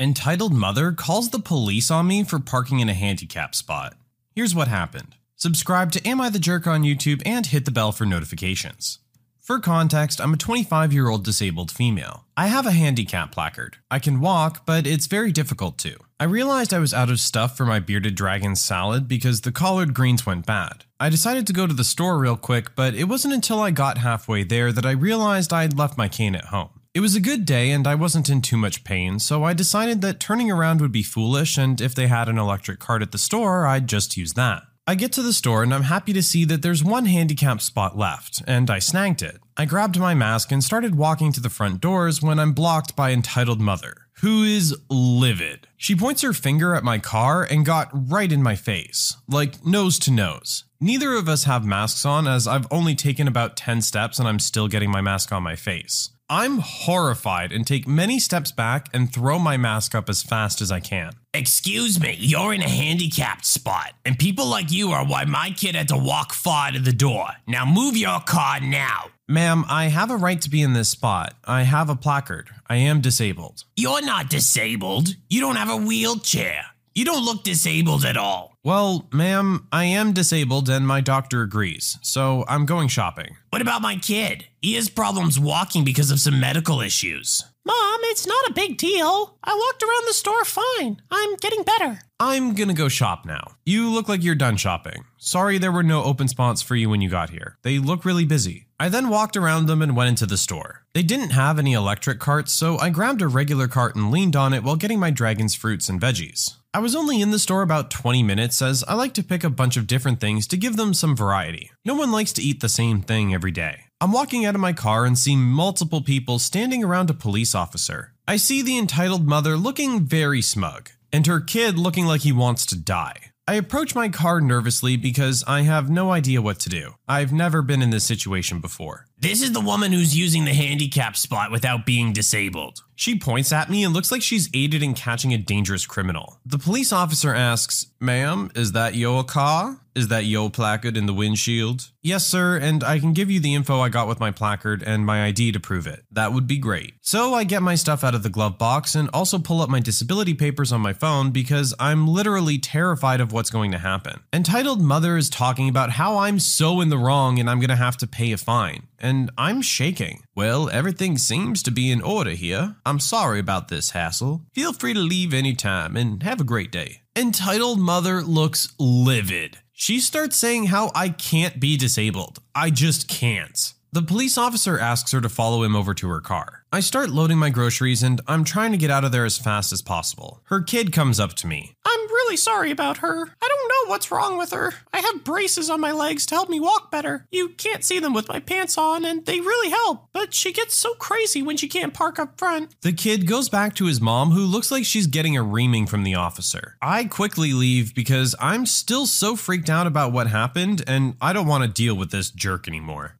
Entitled mother calls the police on me for parking in a handicap spot. Here's what happened. Subscribe to Am I the Jerk on YouTube and hit the bell for notifications. For context, I'm a 25 year old disabled female. I have a handicap placard. I can walk, but it's very difficult to. I realized I was out of stuff for my bearded dragon salad because the collard greens went bad. I decided to go to the store real quick, but it wasn't until I got halfway there that I realized I'd left my cane at home. It was a good day and I wasn't in too much pain, so I decided that turning around would be foolish, and if they had an electric cart at the store, I'd just use that. I get to the store and I'm happy to see that there's one handicap spot left, and I snagged it. I grabbed my mask and started walking to the front doors when I'm blocked by entitled mother, who is livid. She points her finger at my car and got right in my face, like nose to nose. Neither of us have masks on as I've only taken about 10 steps and I'm still getting my mask on my face. I'm horrified and take many steps back and throw my mask up as fast as I can. Excuse me, you're in a handicapped spot, and people like you are why my kid had to walk far to the door. Now move your car now. Ma'am, I have a right to be in this spot. I have a placard. I am disabled. You're not disabled. You don't have a wheelchair. You don't look disabled at all. Well, ma'am, I am disabled and my doctor agrees, so I'm going shopping. What about my kid? He has problems walking because of some medical issues. Mom, it's not a big deal. I walked around the store fine. I'm getting better. I'm gonna go shop now. You look like you're done shopping. Sorry there were no open spots for you when you got here. They look really busy. I then walked around them and went into the store. They didn't have any electric carts, so I grabbed a regular cart and leaned on it while getting my dragon's fruits and veggies. I was only in the store about 20 minutes as I like to pick a bunch of different things to give them some variety. No one likes to eat the same thing every day. I'm walking out of my car and see multiple people standing around a police officer. I see the entitled mother looking very smug, and her kid looking like he wants to die. I approach my car nervously because I have no idea what to do. I've never been in this situation before. This is the woman who's using the handicap spot without being disabled. She points at me and looks like she's aided in catching a dangerous criminal. The police officer asks, Ma'am, is that your car? Is that your placard in the windshield? Yes, sir, and I can give you the info I got with my placard and my ID to prove it. That would be great. So I get my stuff out of the glove box and also pull up my disability papers on my phone because I'm literally terrified of what's going to happen. Entitled Mother is talking about how I'm so in the wrong and I'm gonna have to pay a fine. And I'm shaking. Well, everything seems to be in order here. I'm sorry about this hassle. Feel free to leave anytime and have a great day. Entitled Mother looks livid. She starts saying how I can't be disabled. I just can't. The police officer asks her to follow him over to her car. I start loading my groceries and I'm trying to get out of there as fast as possible. Her kid comes up to me. I'm really sorry about her. I don't know what's wrong with her. I have braces on my legs to help me walk better. You can't see them with my pants on, and they really help. But she gets so crazy when she can't park up front. The kid goes back to his mom, who looks like she's getting a reaming from the officer. I quickly leave because I'm still so freaked out about what happened and I don't want to deal with this jerk anymore.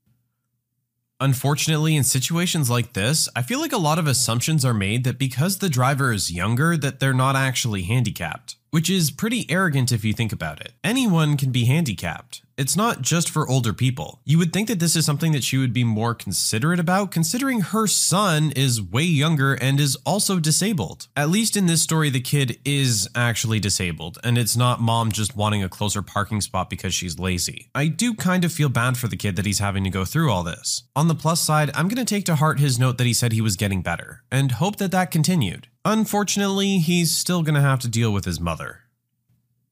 Unfortunately, in situations like this, I feel like a lot of assumptions are made that because the driver is younger that they're not actually handicapped, which is pretty arrogant if you think about it. Anyone can be handicapped. It's not just for older people. You would think that this is something that she would be more considerate about, considering her son is way younger and is also disabled. At least in this story, the kid is actually disabled, and it's not mom just wanting a closer parking spot because she's lazy. I do kind of feel bad for the kid that he's having to go through all this. On the plus side, I'm going to take to heart his note that he said he was getting better, and hope that that continued. Unfortunately, he's still to have to deal with his mother.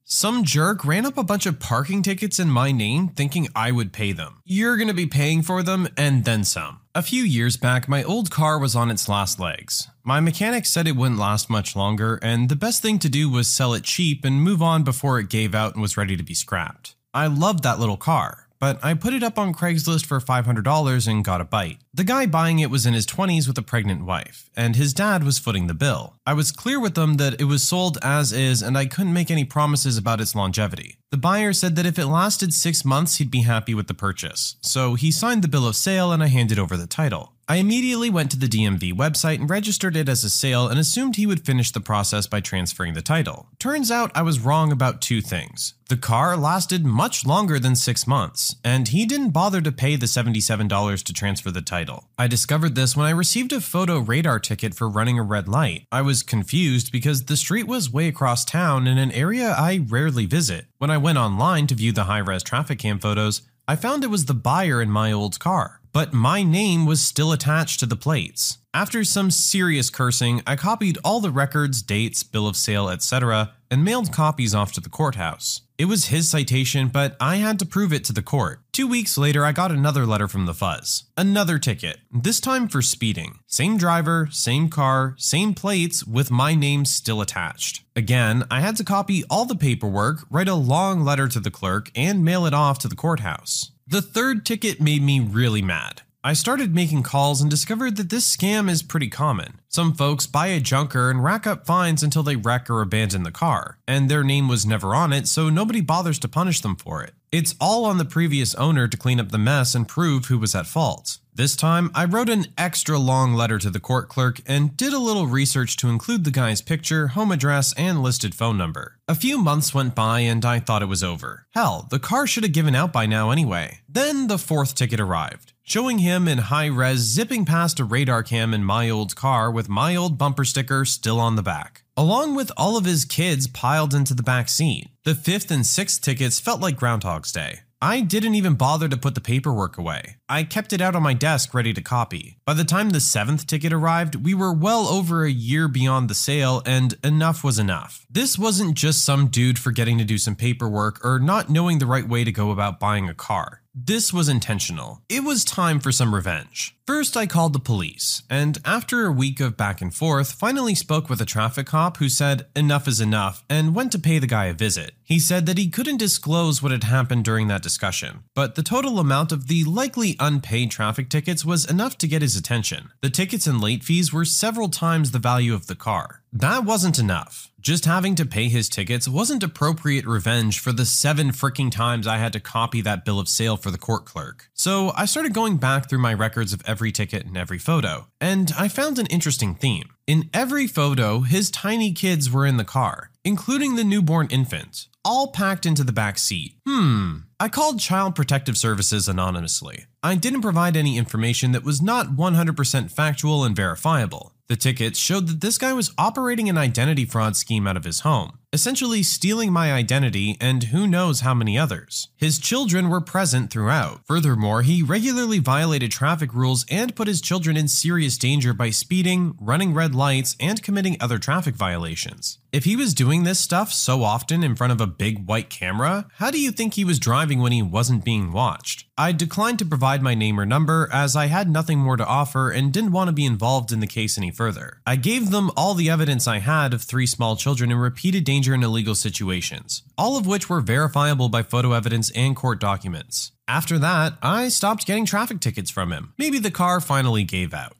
Some jerk ran up a bunch of parking tickets in my name thinking I would pay them. You're gonna be paying for them and then some. A few years back, my old car was on its last legs. My mechanic said it wouldn't last much longer, and the best thing to do was sell it cheap and move on before it gave out and was ready to be scrapped. I loved that little car but I put it up on Craigslist for $500 and got a bite. The guy buying it was in his 20s with a pregnant wife, and his dad was footing the bill. I was clear with them that it was sold as is and I couldn't make any promises about its longevity. The buyer said that if it lasted six months, he'd be happy with the purchase, so he signed the bill of sale and I handed over the title. I immediately went to the DMV website and registered it as a sale and assumed he would finish the process by transferring the title. Turns out I was wrong about two things. The car lasted much longer than six months, and he didn't bother to pay the $77 to transfer the title. I discovered this when I received a photo radar ticket for running a red light. I was confused because the street was way across town in an area I rarely visit. When I went online to view the high res traffic cam photos, I found it was the buyer in my old car but my name was still attached to the plates. After some serious cursing, I copied all the records, dates, bill of sale, etc., and mailed copies off to the courthouse. It was his citation, but I had to prove it to the court. Two weeks later, I got another letter from the fuzz. Another ticket, this time for speeding. Same driver, same car, same plates, with my name still attached. Again, I had to copy all the paperwork, write a long letter to the clerk, and mail it off to the courthouse. The third ticket made me really mad. I started making calls and discovered that this scam is pretty common. Some folks buy a junker and rack up fines until they wreck or abandon the car, and their name was never on it, so nobody bothers to punish them for it. It's all on the previous owner to clean up the mess and prove who was at fault. This time, I wrote an extra long letter to the court clerk and did a little research to include the guy's picture, home address, and listed phone number. A few months went by and I thought it was over. Hell, the car should have given out by now anyway. Then the fourth ticket arrived, showing him in high res zipping past a radar cam in my old car with my old bumper sticker still on the back along with all of his kids piled into the back seat. The fifth and sixth tickets felt like Groundhog's Day. I didn't even bother to put the paperwork away. I kept it out on my desk ready to copy. By the time the seventh ticket arrived, we were well over a year beyond the sale, and enough was enough. This wasn't just some dude forgetting to do some paperwork or not knowing the right way to go about buying a car. This was intentional. It was time for some revenge. First, I called the police, and after a week of back and forth, finally spoke with a traffic cop who said enough is enough and went to pay the guy a visit. He said that he couldn't disclose what had happened during that discussion, but the total amount of the likely unpaid traffic tickets was enough to get his attention. The tickets and late fees were several times the value of the car. That wasn't enough. Just having to pay his tickets wasn't appropriate revenge for the seven freaking times I had to copy that bill of sale for the court clerk. So I started going back through my records of every ticket and every photo, and I found an interesting theme. In every photo, his tiny kids were in the car, including the newborn infant, all packed into the back seat. Hmm. I called Child Protective Services anonymously. I didn't provide any information that was not 100% factual and verifiable. The tickets showed that this guy was operating an identity fraud scheme out of his home, essentially stealing my identity and who knows how many others. His children were present throughout. Furthermore, he regularly violated traffic rules and put his children in serious danger by speeding, running red lights, and committing other traffic violations. If he was doing this stuff so often in front of a big white camera, how do you think he was driving when he wasn't being watched? I declined to provide my name or number as I had nothing more to offer and didn't want to be involved in the case any further. I gave them all the evidence I had of three small children in repeated danger in illegal situations, all of which were verifiable by photo evidence and court documents. After that, I stopped getting traffic tickets from him. Maybe the car finally gave out.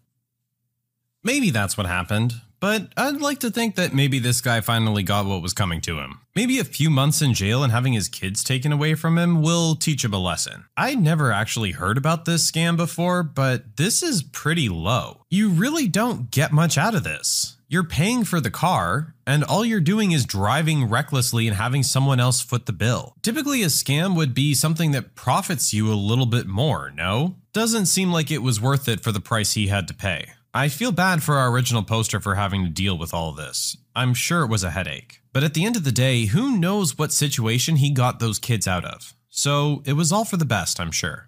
Maybe that's what happened, but I'd like to think that maybe this guy finally got what was coming to him. Maybe a few months in jail and having his kids taken away from him will teach him a lesson. I never actually heard about this scam before, but this is pretty low. You really don't get much out of this. You're paying for the car, and all you're doing is driving recklessly and having someone else foot the bill. Typically, a scam would be something that profits you a little bit more, no? Doesn't seem like it was worth it for the price he had to pay. I feel bad for our original poster for having to deal with all this. I'm sure it was a headache. But at the end of the day, who knows what situation he got those kids out of? So it was all for the best, I'm sure.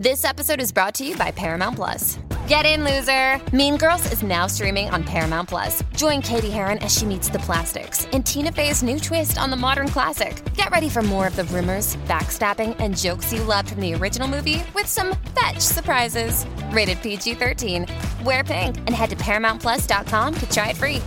This episode is brought to you by Paramount Plus. Get in, loser! Mean Girls is now streaming on Paramount Plus. Join Cady Heron as she meets the plastics in Tina Fey's new twist on the modern classic. Get ready for more of the rumors, backstabbing, and jokes you loved from the original movie with some fetch surprises. Rated PG 13. Wear pink and head to ParamountPlus.com to try it free.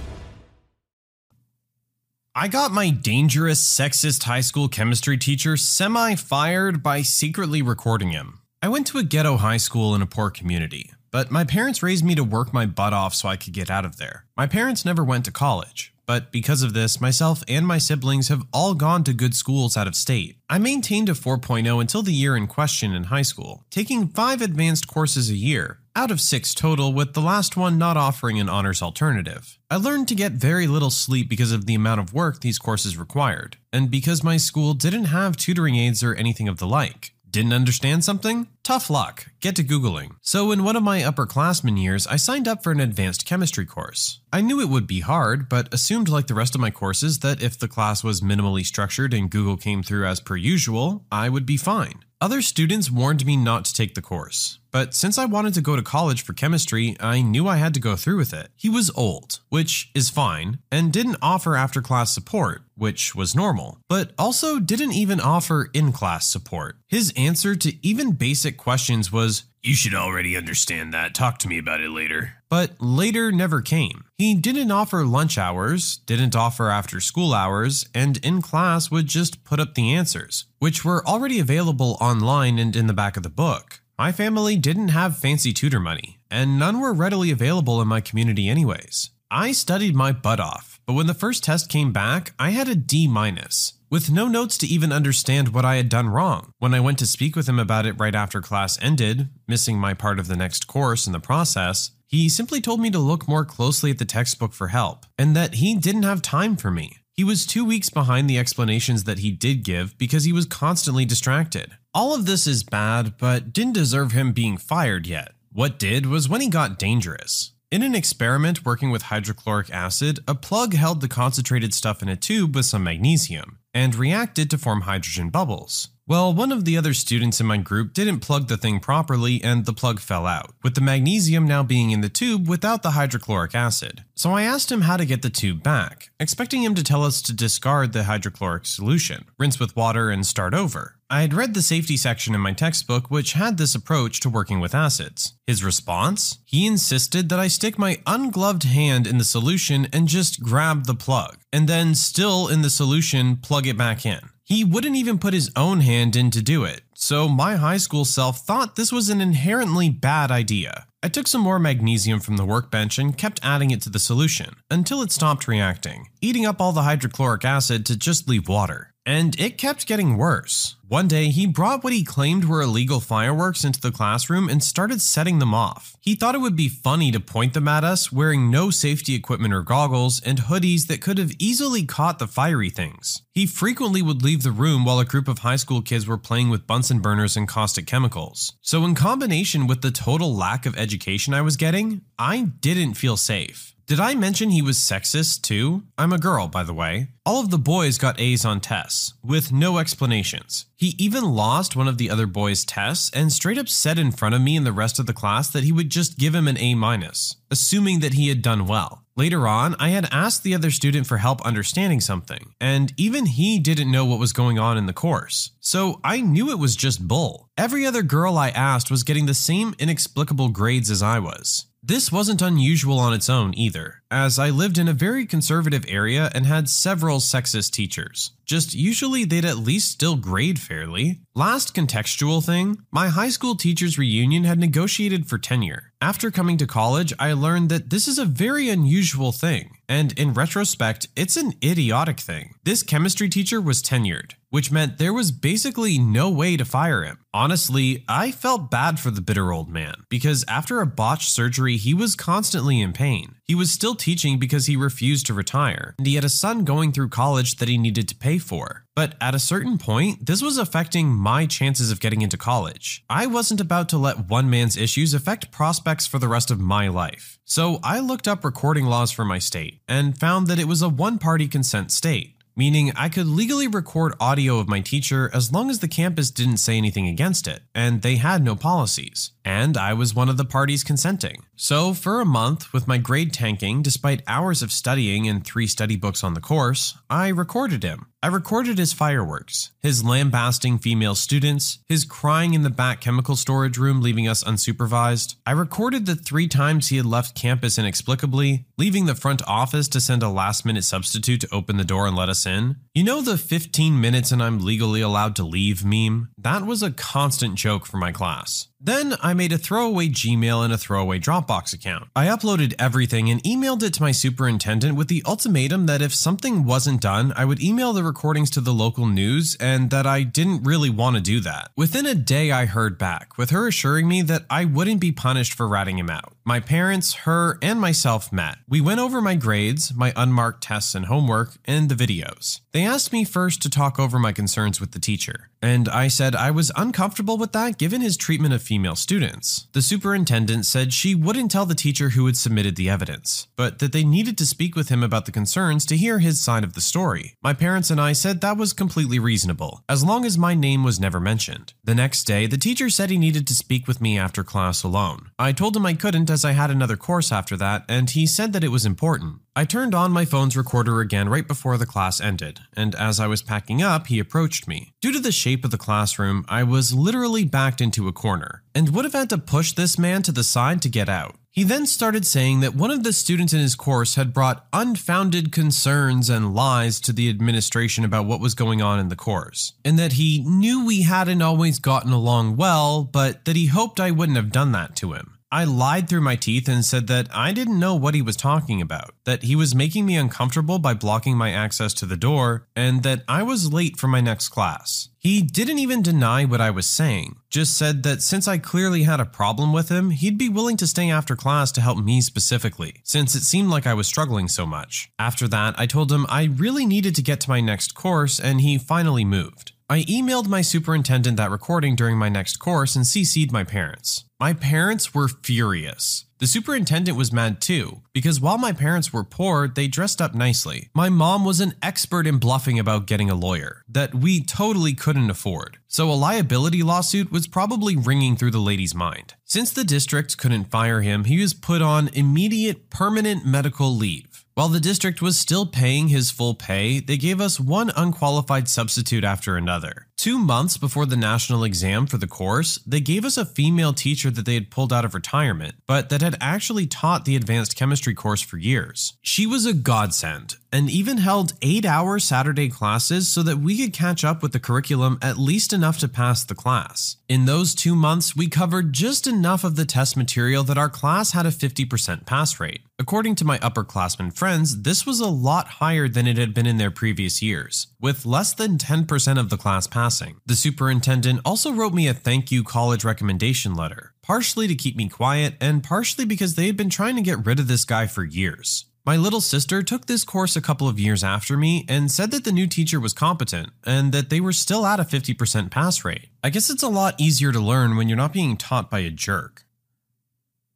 I got my dangerous, sexist high school chemistry teacher semi fired by secretly recording him. I went to a ghetto high school in a poor community, but my parents raised me to work my butt off so I could get out of there. My parents never went to college, but because of this, myself and my siblings have all gone to good schools out of state. I maintained a 4.0 until the year in question in high school, taking five advanced courses a year, out of six total, with the last one not offering an honors alternative. I learned to get very little sleep because of the amount of work these courses required, and because my school didn't have tutoring aids or anything of the like. Didn't understand something? Tough luck. Get to Googling. So, in one of my upperclassmen years, I signed up for an advanced chemistry course. I knew it would be hard, but assumed, like the rest of my courses, that if the class was minimally structured and Google came through as per usual, I would be fine. Other students warned me not to take the course, but since I wanted to go to college for chemistry, I knew I had to go through with it. He was old, which is fine, and didn't offer after class support, which was normal, but also didn't even offer in class support. His answer to even basic questions was, You should already understand that. Talk to me about it later. but later never came. He didn't offer lunch hours, didn't offer after school hours, and in class would just put up the answers, which were already available online and in the back of the book. My family didn't have fancy tutor money, and none were readily available in my community anyways. I studied my butt off, but when the first test came back, I had a D minus, with no notes to even understand what I had done wrong. When I went to speak with him about it right after class ended, missing my part of the next course in the process, he simply told me to look more closely at the textbook for help, and that he didn't have time for me. He was two weeks behind the explanations that he did give because he was constantly distracted. All of this is bad, but didn't deserve him being fired yet. What did was when he got dangerous. In an experiment working with hydrochloric acid, a plug held the concentrated stuff in a tube with some magnesium and reacted to form hydrogen bubbles. Well, one of the other students in my group didn't plug the thing properly and the plug fell out, with the magnesium now being in the tube without the hydrochloric acid. So I asked him how to get the tube back, expecting him to tell us to discard the hydrochloric solution, rinse with water, and start over. I had read the safety section in my textbook, which had this approach to working with acids. His response? He insisted that I stick my ungloved hand in the solution and just grab the plug, and then, still in the solution, plug it back in. He wouldn't even put his own hand in to do it, so my high school self thought this was an inherently bad idea. I took some more magnesium from the workbench and kept adding it to the solution until it stopped reacting, eating up all the hydrochloric acid to just leave water. And it kept getting worse. One day, he brought what he claimed were illegal fireworks into the classroom and started setting them off. He thought it would be funny to point them at us wearing no safety equipment or goggles and hoodies that could have easily caught the fiery things. He frequently would leave the room while a group of high school kids were playing with Bunsen burners and caustic chemicals. So, in combination with the total lack of education I was getting, I didn't feel safe. Did I mention he was sexist too? I'm a girl, by the way. All of the boys got A's on tests, with no explanations. He even lost one of the other boys' tests and straight up said in front of me and the rest of the class that he would just give him an A minus, assuming that he had done well. Later on, I had asked the other student for help understanding something, and even he didn't know what was going on in the course. So I knew it was just bull. Every other girl I asked was getting the same inexplicable grades as I was. This wasn't unusual on its own either, as I lived in a very conservative area and had several sexist teachers. Just usually they'd at least still grade fairly. Last contextual thing my high school teachers' reunion had negotiated for tenure. After coming to college, I learned that this is a very unusual thing, and in retrospect, it's an idiotic thing. This chemistry teacher was tenured, which meant there was basically no way to fire him. Honestly, I felt bad for the bitter old man because after a botched surgery, he was constantly in pain. He was still teaching because he refused to retire, and he had a son going through college that he needed to pay for. But at a certain point, this was affecting my chances of getting into college. I wasn't about to let one man's issues affect prospects for the rest of my life. So I looked up recording laws for my state and found that it was a one party consent state meaning I could legally record audio of my teacher as long as the campus didn't say anything against it, and they had no policies. And I was one of the parties consenting. So, for a month, with my grade tanking, despite hours of studying and three study books on the course, I recorded him. I recorded his fireworks, his lambasting female students, his crying in the back chemical storage room, leaving us unsupervised. I recorded the three times he had left campus inexplicably, leaving the front office to send a last minute substitute to open the door and let us in. You know the 15 minutes and I'm legally allowed to leave meme? That was a constant joke for my class. Then I made a throwaway Gmail and a throwaway Dropbox account. I uploaded everything and emailed it to my superintendent with the ultimatum that if something wasn't done, I would email the recordings to the local news and that I didn't really want to do that. Within a day, I heard back, with her assuring me that I wouldn't be punished for ratting him out. My parents, her, and myself met. We went over my grades, my unmarked tests and homework, and the videos. They asked me first to talk over my concerns with the teacher, and I said I was uncomfortable with that given his treatment of female students. The superintendent said she wouldn't tell the teacher who had submitted the evidence, but that they needed to speak with him about the concerns to hear his side of the story. My parents and I said that was completely reasonable, as long as my name was never mentioned. The next day, the teacher said he needed to speak with me after class alone. I told him I couldn't as I had another course after that, and he said that it was important. I turned on my phone's recorder again right before the class ended, and as I was packing up, he approached me. Due to the shape of the classroom, I was literally backed into a corner, and would have had to push this man to the side to get out. He then started saying that one of the students in his course had brought unfounded concerns and lies to the administration about what was going on in the course, and that he knew we hadn't always gotten along well, but that he hoped I wouldn't have done that to him. I lied through my teeth and said that I didn't know what he was talking about, that he was making me uncomfortable by blocking my access to the door, and that I was late for my next class. He didn't even deny what I was saying, just said that since I clearly had a problem with him, he'd be willing to stay after class to help me specifically, since it seemed like I was struggling so much. After that, I told him I really needed to get to my next course, and he finally moved. I emailed my superintendent that recording during my next course and CC'd my parents. My parents were furious. The superintendent was mad too, because while my parents were poor, they dressed up nicely. My mom was an expert in bluffing about getting a lawyer that we totally couldn't afford. So a liability lawsuit was probably ringing through the lady's mind. Since the district couldn't fire him, he was put on immediate permanent medical leave. While the district was still paying his full pay, they gave us one unqualified substitute after another. Two months before the national exam for the course, they gave us a female teacher that they had pulled out of retirement, but that had actually taught the advanced chemistry course for years. She was a godsend, and even held eight hour Saturday classes so that we could catch up with the curriculum at least enough to pass the class. In those two months, we covered just enough of the test material that our class had a 50% pass rate. According to my upperclassmen friends, this was a lot higher than it had been in their previous years, with less than 10% of the class passing. The superintendent also wrote me a thank you college recommendation letter, partially to keep me quiet and partially because they had been trying to get rid of this guy for years. My little sister took this course a couple of years after me and said that the new teacher was competent and that they were still at a 50% pass rate. I guess it's a lot easier to learn when you're not being taught by a jerk.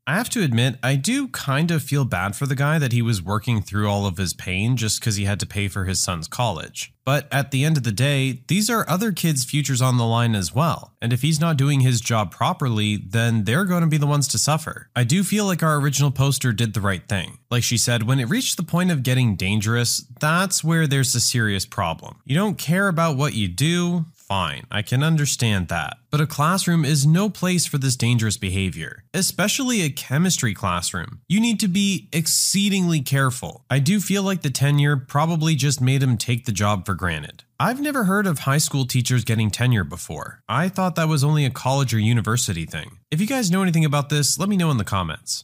I have to admit, I do kind of feel bad for the guy that he was working through all of his pain just because he had to pay for his son's college. But at the end of the day, these are other kids' futures on the line as well. And if he's not doing his job properly, then they're going to be the ones to suffer. I do feel like our original poster did the right thing. Like she said, when it reached the point of getting dangerous, that's where there's a serious problem. You don't care about what you do, fine, I can understand that. But a classroom is no place for this dangerous behavior, especially a chemistry classroom. You need to be exceedingly careful. I do feel like the tenure probably just made him take the job for granted. I've never heard of high school teachers getting tenure before. I thought that was only a college or university thing. If you guys know anything about this, let me know in the comments.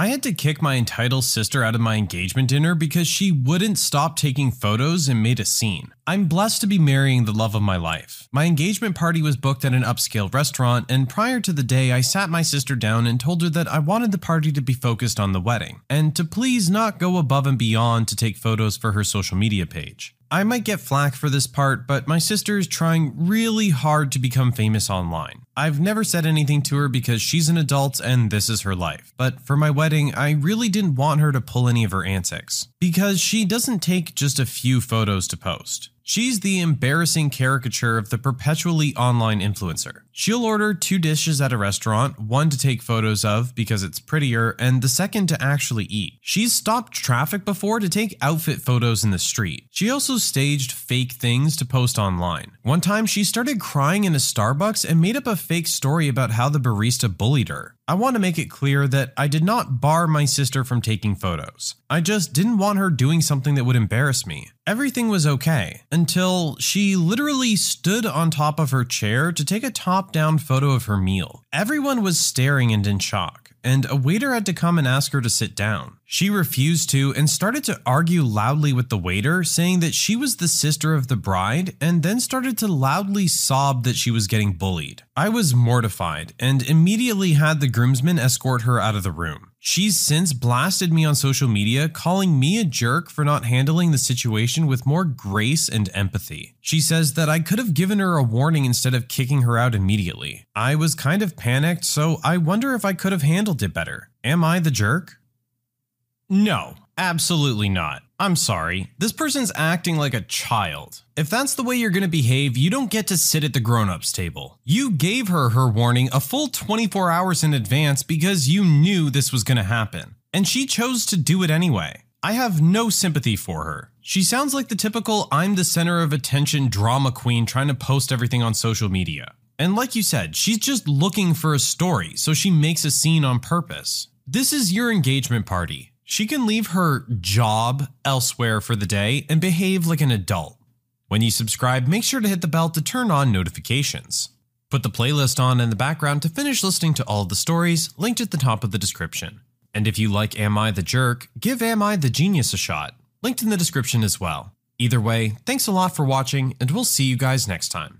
I had to kick my entitled sister out of my engagement dinner because she wouldn't stop taking photos and made a scene. I'm blessed to be marrying the love of my life. My engagement party was booked at an upscale restaurant, and prior to the day, I sat my sister down and told her that I wanted the party to be focused on the wedding, and to please not go above and beyond to take photos for her social media page. I might get flack for this part, but my sister is trying really hard to become famous online. I've never said anything to her because she's an adult and this is her life. But for my wedding, I really didn't want her to pull any of her antics. Because she doesn't take just a few photos to post. She's the embarrassing caricature of the perpetually online influencer. She'll order two dishes at a restaurant, one to take photos of because it's prettier, and the second to actually eat. She's stopped traffic before to take outfit photos in the street. She also staged fake things to post online. One time, she started crying in a Starbucks and made up a fake story about how the barista bullied her. I want to make it clear that I did not bar my sister from taking photos. I just didn't want her doing something that would embarrass me. Everything was okay until she literally stood on top of her chair to take a top down photo of her meal. Everyone was staring and in shock, and a waiter had to come and ask her to sit down. She refused to and started to argue loudly with the waiter, saying that she was the sister of the bride, and then started to loudly sob that she was getting bullied. I was mortified and immediately had the groomsmen escort her out of the room. She's since blasted me on social media, calling me a jerk for not handling the situation with more grace and empathy. She says that I could have given her a warning instead of kicking her out immediately. I was kind of panicked, so I wonder if I could have handled it better. Am I the jerk? No, absolutely not. I'm sorry. This person's acting like a child. If that's the way you're to behave, you don't get to sit at the grown ups table. You gave her her warning a full 24 hours in advance because you knew this was to happen. And she chose to do it anyway. I have no sympathy for her. She sounds like the typical I'm the center of attention drama queen trying to post everything on social media. And like you said, she's just looking for a story, so she makes a scene on purpose. This is your engagement party. She can leave her job elsewhere for the day and behave like an adult. When you subscribe, make sure to hit the bell to turn on notifications. Put the playlist on in the background to finish listening to all the stories, linked at the top of the description. And if you like Am I the Jerk, give Am I the Genius a shot, linked in the description as well. Either way, thanks a lot for watching, and we'll see you guys next time.